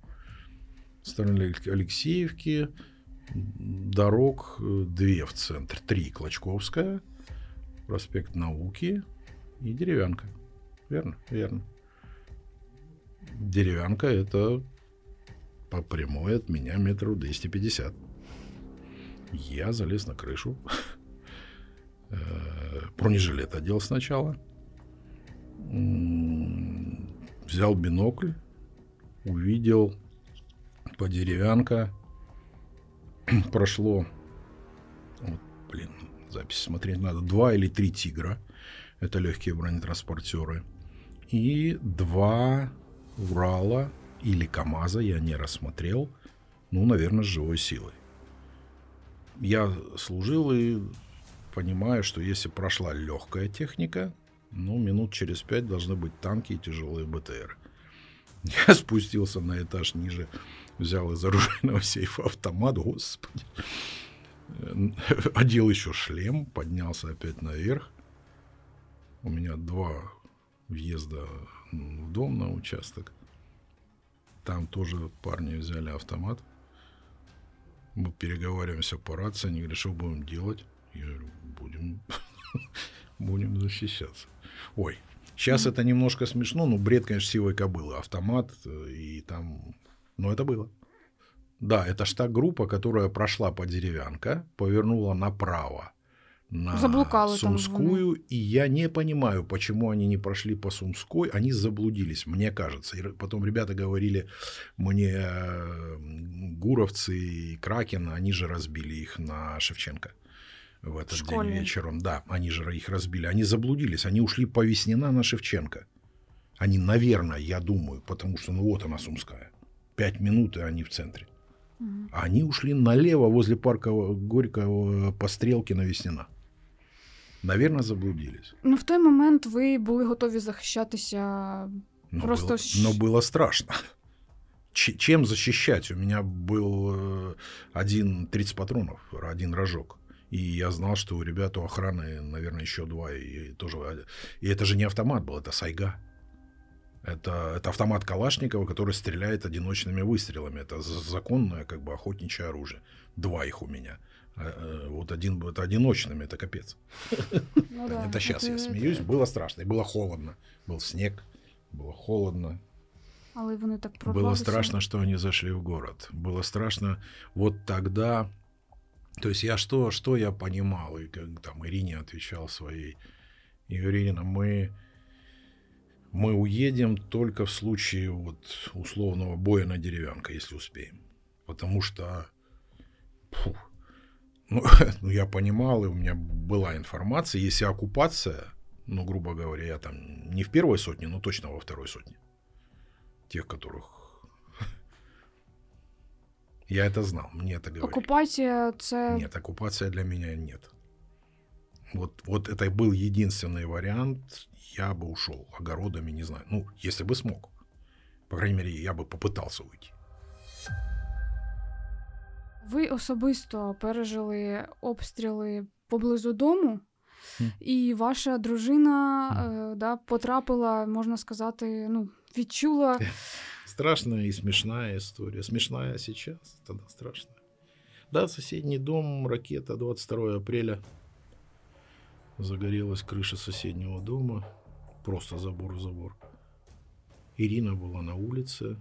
Speaker 1: Со стороны Алек- Алексеевки дорог э, две в центр. Три. Клочковская, проспект Науки и Деревянка. Верно? Верно. Деревянка – это по прямой от меня метров 250. Я залез на крышу. Э, Бронежилет одел сначала. Взял бинокль. Увидел по деревянка. Прошло, вот, блин, запись смотреть надо, два или три тигра. Это легкие бронетранспортеры. И два Урала или КАМАЗа я не рассмотрел. Ну, наверное, с живой силой. Я служил и понимаю, что если прошла легкая техника, ну, минут через пять должны быть танки и тяжелые БТР. Я спустился на этаж ниже, взял из оружейного сейфа автомат, господи. Э, Одел еще шлем, поднялся опять наверх. У меня два въезда в дом на участок. Там тоже парни взяли автомат. Мы переговариваемся по рации. Они говорят, что будем делать? Я говорю, будем, будем защищаться. Ой, сейчас это немножко смешно, но бред, конечно, сивой кобылы. Автомат э, и там... Но это было. Да, это ж та группа, которая прошла по деревянка, повернула направо на
Speaker 2: Заблукали там
Speaker 1: Сумскую, и я не понимаю, почему они не прошли по Сумской, они заблудились, мне кажется. И потом ребята говорили мне, э, гуровцы и Кракен, они же разбили их на Шевченко в этот
Speaker 2: Школьные.
Speaker 1: день вечером. Да, они же их разбили. Они заблудились, они ушли по Веснина на Шевченко. Они, наверное, я думаю, потому что, ну вот она Сумская. Пять минут, и они в центре. А Они ушли налево возле парка Горького по стрелке на Веснина. Наверное, заблудились.
Speaker 2: Ну, в той момент ви були готові захищатися.
Speaker 1: Но,
Speaker 2: Просто
Speaker 1: было, но было страшно. Ч- чем защищать? У меня был э, один 30 патронов, один рожок. И я знал, что у ребят у охраны, наверное, еще два. И, тоже, и это же не автомат был, это сайга. Это, это автомат Калашникова, который стреляет одиночными выстрелами. Это законное как бы охотничье оружие. Два их у меня. А, э, Вот один это одиночными, это капец.
Speaker 2: Ну, да.
Speaker 1: Это сейчас я
Speaker 2: Це-
Speaker 1: смеюсь. Было страшно. И было холодно. Был снег. Было холодно.
Speaker 2: Але вони так
Speaker 1: Было страшно, что они зашли в город. Было страшно. Вот тогда... То есть я что, что я понимал, и как там Ирине отвечал своей И Ирина, мы, мы уедем только в случае вот условного боя на деревянка, если успеем. Потому что фу, ну, ну, я понимал, и у меня была информация, если оккупация, ну, грубо говоря, я там не в первой сотне, но точно во второй сотне. Тех, которых... Я это знал, мне это говорили.
Speaker 2: Оккупация це.
Speaker 1: Нет, оккупация для меня нет. Вот, вот это был единственный вариант, я бы ушел огородами, не знаю. Ну, если бы смог. По крайней мере, я бы попытался уйти.
Speaker 2: Ви особисто пережили обстріли поблизу дому,
Speaker 1: Хм.
Speaker 2: і ваша дружина е, да, потрапила, можна сказати, ну, відчула.
Speaker 1: Страшная и смешная история. Смешная сейчас, тогда страшная. Да, соседний дом, ракета, 22 апреля. Загорелась крыша соседнего дома. Просто забор в забор. Ирина была на улице.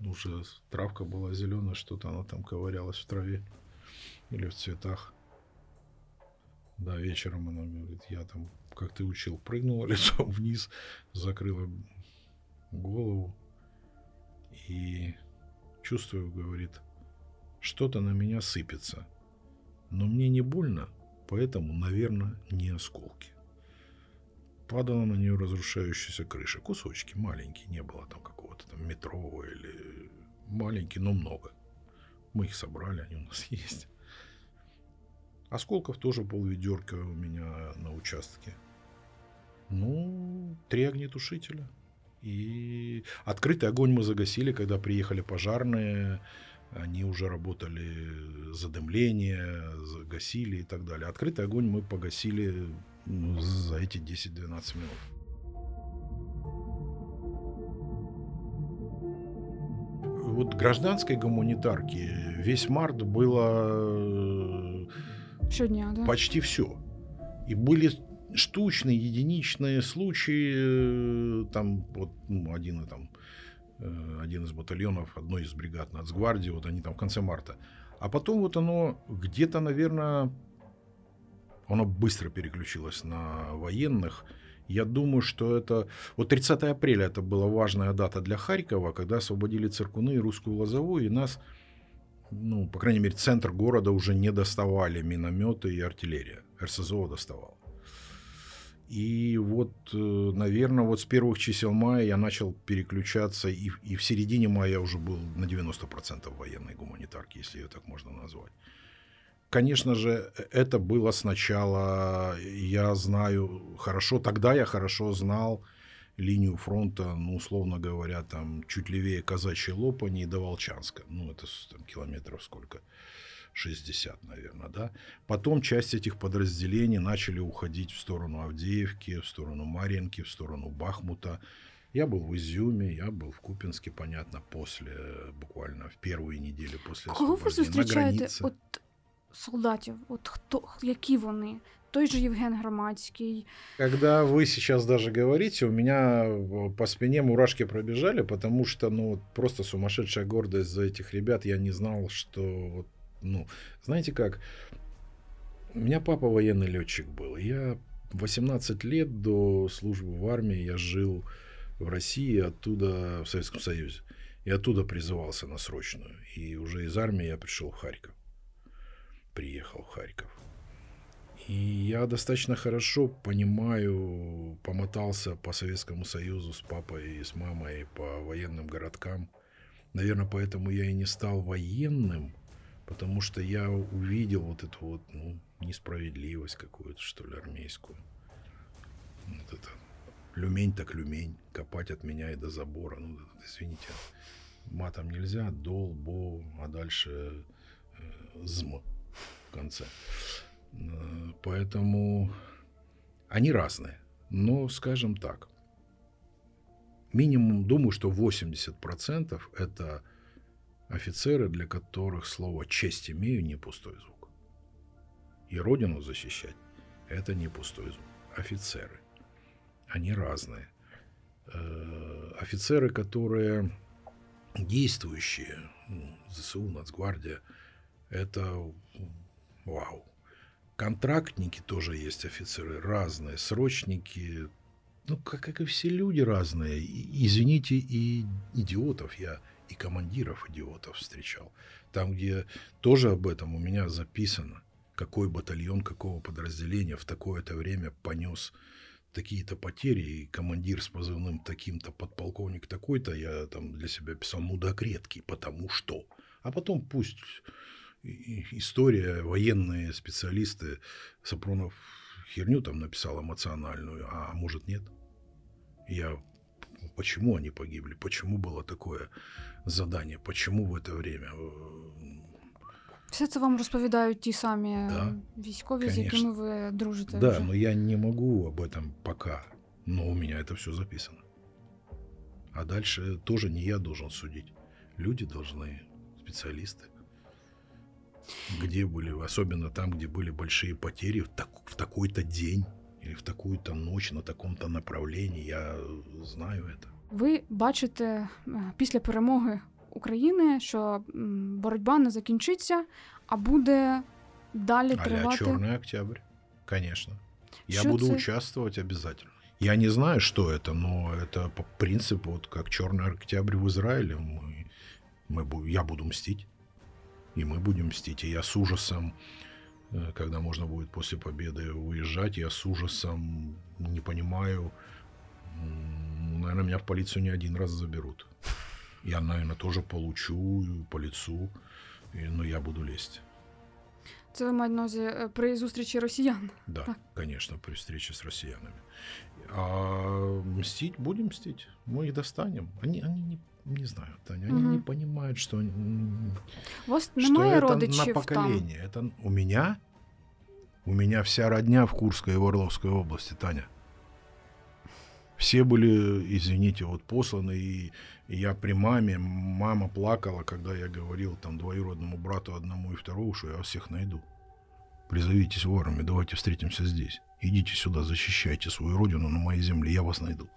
Speaker 1: Уже травка была зеленая, что-то она там ковырялась в траве или в цветах. Да, вечером она говорит, я там, как ты учил, прыгнула лицом вниз, закрыла голову и чувствую, говорит, что-то на меня сыпется. Но мне не больно, поэтому, наверное, не осколки. Падала на нее разрушающаяся крыша. Кусочки маленькие, не было там какого-то там метрового или маленькие, но много. Мы их собрали, они у нас есть. Осколков тоже полведерка у меня на участке. Ну, три огнетушителя. И открытый огонь мы загасили, когда приехали пожарные. Они уже работали задымление, загасили и так далее. Открытый огонь мы погасили ну, за эти 10-12 минут. Вот гражданской гуманитарки весь март было
Speaker 2: Щодня, да?
Speaker 1: почти все. И были штучные, единичные случаи. э, Там вот ну, один, там, э, один из батальонов одной из бригад Нацгвардии, вот они там в конце марта. А потом вот оно где-то, наверное, оно быстро переключилось на военных. Я думаю, что это... Вот 30 апреля это была важная дата для Харькова, когда освободили Циркуны и Русскую Лозовую, и нас, ну, по крайней мере, центр города уже не доставали минометы и артиллерия. РСЗО доставал. И вот, э, наверное, вот с первых чисел мая я начал переключаться, и, и в середине мая я уже был на 90% военной гуманитарки, если ее так можно назвать. Конечно же, это было сначала, я знаю хорошо, тогда я хорошо знал линию фронта, ну, условно говоря, там чуть левее Казачьей Лопани до Волчанска. Ну, это там, километров сколько? 60, наверное, да. Потом часть этих подразделений начали уходить в сторону Авдеевки, в сторону Марьинки, в сторону Бахмута. Я был в Изюме, я был в Купинске, понятно, после, буквально в первую неделю после
Speaker 2: Кого ви
Speaker 1: освобождения, на
Speaker 2: зустрічаєте?
Speaker 1: границе.
Speaker 2: От солдатів, от хто, які вони? Той же Євген Громадський.
Speaker 1: Когда вы сейчас даже говорите, у меня э, по спине мурашки пробежали, потому что, ну, вот просто сумасшедшая гордость за этих ребят. Я не знал, что, вот, ну, знаете как, у меня папа военный летчик был. Я 18 лет до службы в армии я жил в России, оттуда в Советском Союзе. И оттуда призывался на срочную. И уже из армии я пришел в Харьков. Приехал в Харьков. И я достаточно хорошо понимаю, помотался по Советскому Союзу с папой и с мамой по военным городкам. Наверное, поэтому я и не стал военным, потому что я увидел вот эту вот ну, несправедливость какую-то, что ли, армейскую. Вот это люмень так люмень, копать от меня и до забора. Ну, извините, матом нельзя, дол, бо, а дальше э, зм в конце. Э, Поэтому они разные. Но, скажем так, минимум, думаю, что 80% это офицеры, для которых слово «честь имею» не пустой звук. И родину защищать – это не пустой звук. Офицеры. Они разные. Э, Офицеры, которые действующие, ну, ЗСУ, Нацгвардия, это вау. контрактники тоже есть офицеры разные, срочники, ну, как, как и все люди разные. И, извините, и идиотов я, и командиров идиотов встречал. Там, где тоже об этом у меня записано, какой батальон, какого подразделения в такое-то время понес такие-то потери, и командир с позывным таким-то, подполковник такой-то, я там для себя писал мудак редкий, потому что. А потом пусть история, военные специалисты, Сапронов херню там написал эмоциональную, а может нет. Я почему они погибли, почему было такое задание, почему в это время.
Speaker 2: Все це вам розповідають ті самі да, військові, конечно. з якими ви дружите.
Speaker 1: Да, вже? но я не могу об этом пока. Но у меня это все записано. А дальше тоже не я должен судить. Люди должны, специалисты. Где были, особенно там, где были большие потери, в, так, в такой-то день или в такую-то ночь на таком-то направлении, я знаю это.
Speaker 2: Ви бачите після перемоги України, що боротьба не закінчиться, а буде далі тривати.
Speaker 1: А Черный октябрь, конечно. Я Що буду це? участвовать обязательно. Я не знаю, что это, но это по принципу, вот как Черный октябрь в Израиле, мы, мы, я буду мстить. И мы будем мстить. И я с ужасом, э, когда можно будет после победы уезжать, я с ужасом не понимаю, наверное, меня в полицию не один раз заберут. Я, наверное, тоже получу по лицу, но я буду лезть.
Speaker 2: Це ви маєте на увазі при зустрічі росіян?
Speaker 1: Да, так. конечно, при встрече с россиянами. А мстить будем мстить. Мы их достанем. Они, они не, не знаю, Таня, они угу. не понимают, что,
Speaker 2: вас что это
Speaker 1: на поколение. Там? Это у меня, у меня вся родня в Курской и в Орловской области, Таня. Все были, извините, вот посланы, и, и я при маме, мама плакала, когда я говорил там двоюродному брату одному и второму, что я вас всех найду. Призовитесь ворами, давайте встретимся здесь. Идите сюда, защищайте свою родину на моей земле, я вас найду.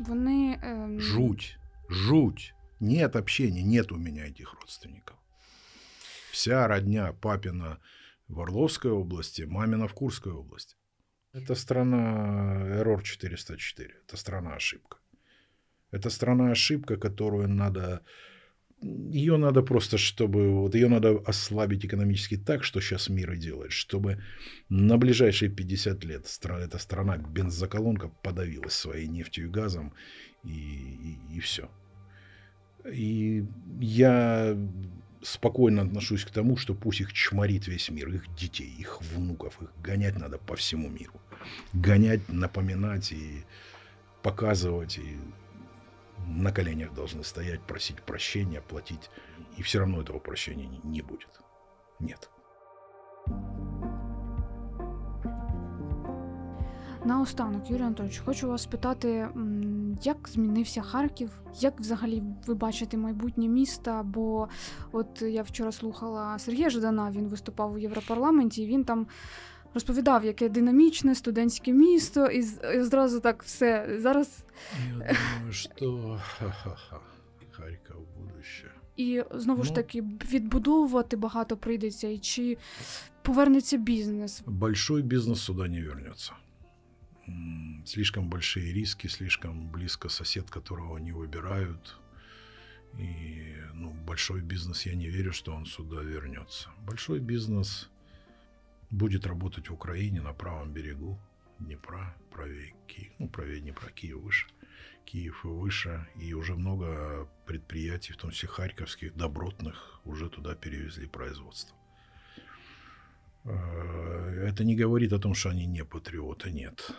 Speaker 2: Вони... Эм...
Speaker 1: Жуть, жуть. Нет общения, нет у меня этих родственников. Вся родня папина в Орловской области, мамина в Курской области. Это страна Error 404. Это страна ошибка. Это страна ошибка, которую надо... Ее надо просто, чтобы... Вот ее надо ослабить экономически так, что сейчас мир и делает, чтобы на ближайшие 50 лет эта страна бензоколонка подавилась своей нефтью и газом, и, и, и все. И я спокойно отношусь к тому, что пусть их чморит весь мир, их детей, их внуков, их гонять надо по всему миру. Гонять, напоминать и показывать, и на коленях должны стоять, просить прощения, платить. И все равно этого прощения не будет. Нет.
Speaker 2: Наостанок, Юрій Анатольович, хочу вас спитати, як змінився Харків, як взагалі ви бачите майбутнє міста? Бо от я вчора слухала Сергія Ждана, він виступав у Європарламенті, і він там розповідав, яке динамічне студентське місто, і зразу так все. Зараз.
Speaker 1: Я думаю, що Харків будуще.
Speaker 2: І знову ну, ж таки відбудовувати багато прийдеться, і чи повернеться бізнес?
Speaker 1: Большой бізнес сюди не вернеться. слишком большие риски, слишком близко сосед, которого они выбирают. И ну, большой бизнес, я не верю, что он сюда вернется. Большой бизнес будет работать в Украине на правом берегу Днепра, правее Киев, ну, правее Днепра, Киев выше. Киев и выше, и уже много предприятий, в том числе харьковских, добротных, уже туда перевезли производство. Э, это не говорит о том, что они не патриоты, нет.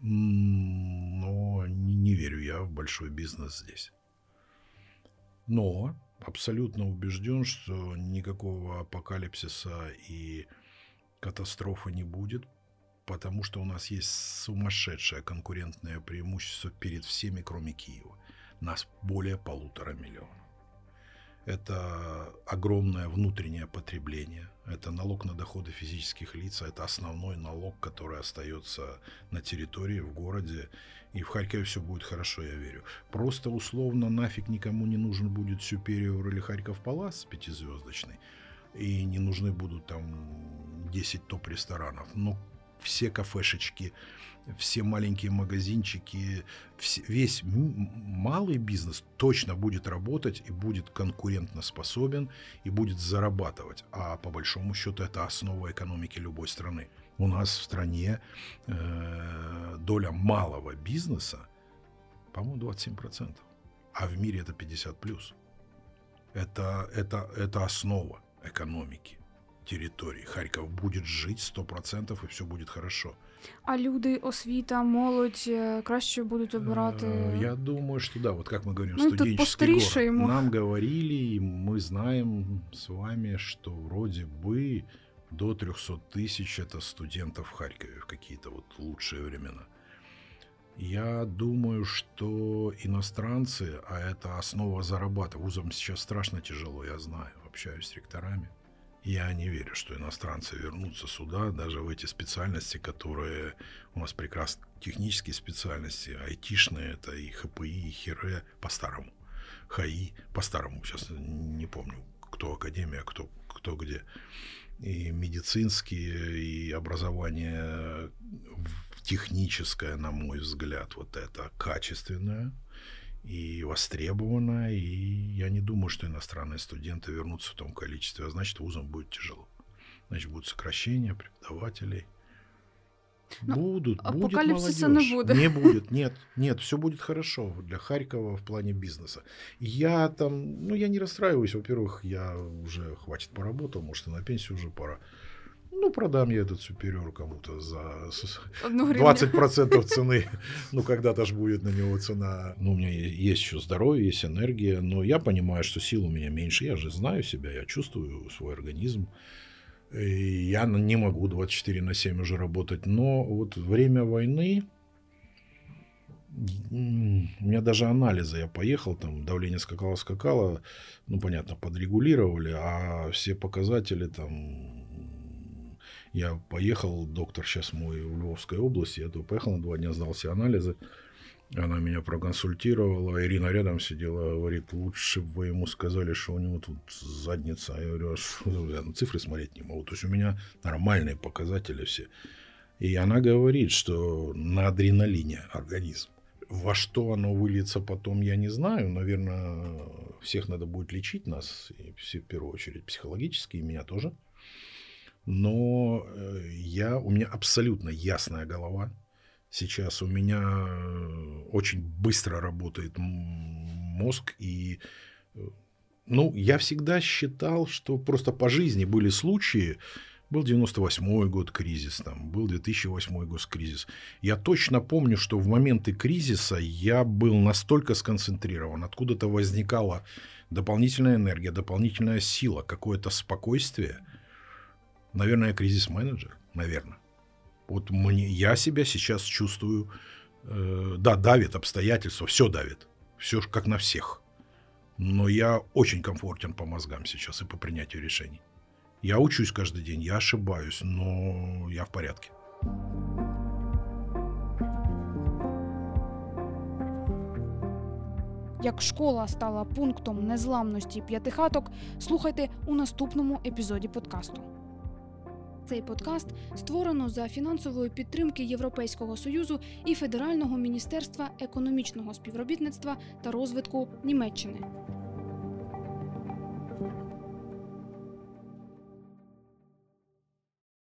Speaker 1: Но не, не верю я в большой бизнес здесь. Но абсолютно убежден, что никакого апокалипсиса и катастрофы не будет, потому что у нас есть сумасшедшее конкурентное преимущество перед всеми, кроме Киева. Нас более полутора миллионов. Это огромное внутреннее потребление. Это налог на доходы физических лиц. Это основной налог, который остается на территории, в городе. И в Харькове все будет хорошо, я верю. Просто условно нафиг никому не нужен будет Сюпериор или Харьков Палас пятизвездочный. И не нужны будут там 10 топ-ресторанов. Но все кафешечки, все маленькие магазинчики, все, весь малый бизнес точно будет работать и будет конкурентно способен и будет зарабатывать. А по большому счету это основа экономики любой страны. У нас в стране э, доля малого бизнеса, по-моему, 27%, а в мире это 50 плюс. Это, это, это основа экономики території. Харків буде жити 100% і все буде хорошо.
Speaker 2: А люди, освіта, молодь э, краще будуть обирати.
Speaker 1: Э, я думаю, что да, вот как мы говорим, ну, студенческий город. Ему. Нам говорили, и мы знаем с вами, что вроде бы до 300 тысяч это студентов в Харькове в какие-то вот лучшие времена. Я думаю, что иностранцы, а это основа зарабатывания, вузам сейчас страшно тяжело, я знаю, общаюсь с ректорами. Я не верю, что иностранцы вернутся сюда, даже в эти специальности, которые у нас прекрасны. Технические специальности, айтишные, это и ХПИ, и ХИРЭ по-старому. ХАИ по-старому, сейчас не помню, кто академия, кто, кто где. И медицинские, и образование техническое, на мой взгляд, вот это качественное – и востребована, и я не думаю, что иностранные студенты вернутся в том количестве, а значит, вузам будет тяжело. Значит, будут сокращения преподавателей. Но ну, будут, будет молодежь. не будет. Не будет, нет, нет, все будет хорошо для Харькова в плане бизнеса. Я там, ну, я не расстраиваюсь, во-первых, я уже хватит поработал, может, и на пенсию уже пора. Ну, продам я этот супериор кому-то за 20% цены. Ну, когда-то же будет на него цена. Ну, у меня есть еще здоровье, есть энергия, но я понимаю, что сил у меня меньше. Я же знаю себя, я чувствую свой организм. И я не могу 24 на 7 уже работать. Но вот время войны, у меня даже анализы, я поехал, там давление скакало-скакало, ну, понятно, подрегулировали, а все показатели там я поехал, доктор сейчас мой в Львовской области, я туда поехал на два дня, сдал все анализы. Она меня проконсультировала, Ирина рядом сидела, говорит, лучше бы вы ему сказали, что у него тут задница. Я говорю, а что, я на цифры смотреть не могу. То есть у меня нормальные показатели все. И она говорит, что на адреналине организм. Во что оно выльется потом, я не знаю. Наверное, всех надо будет лечить нас, и все, в первую очередь психологически, и меня тоже но э, я, у меня абсолютно ясная голова. Сейчас у меня э, очень быстро работает мозг, и э, ну, я всегда считал, что просто по жизни были случаи, был 98 год кризис, там, был 2008 год кризис. Я точно помню, что в моменты кризиса я был настолько сконцентрирован, откуда-то возникала дополнительная энергия, дополнительная сила, какое-то спокойствие – Наверное, я кризис-менеджер, наверное. Вот мне, я себя сейчас чувствую, э, да, давит обстоятельства, все давит, все как на всех. Но я очень комфортен по мозгам сейчас и по принятию решений. Я учусь каждый день, я ошибаюсь, но я в порядке.
Speaker 2: Як школа стала пунктом незламності п'ятихаток, слухайте у наступному епізоді подкасту. Цей подкаст створено за фінансової підтримки Європейського союзу і Федерального міністерства економічного співробітництва та розвитку Німеччини.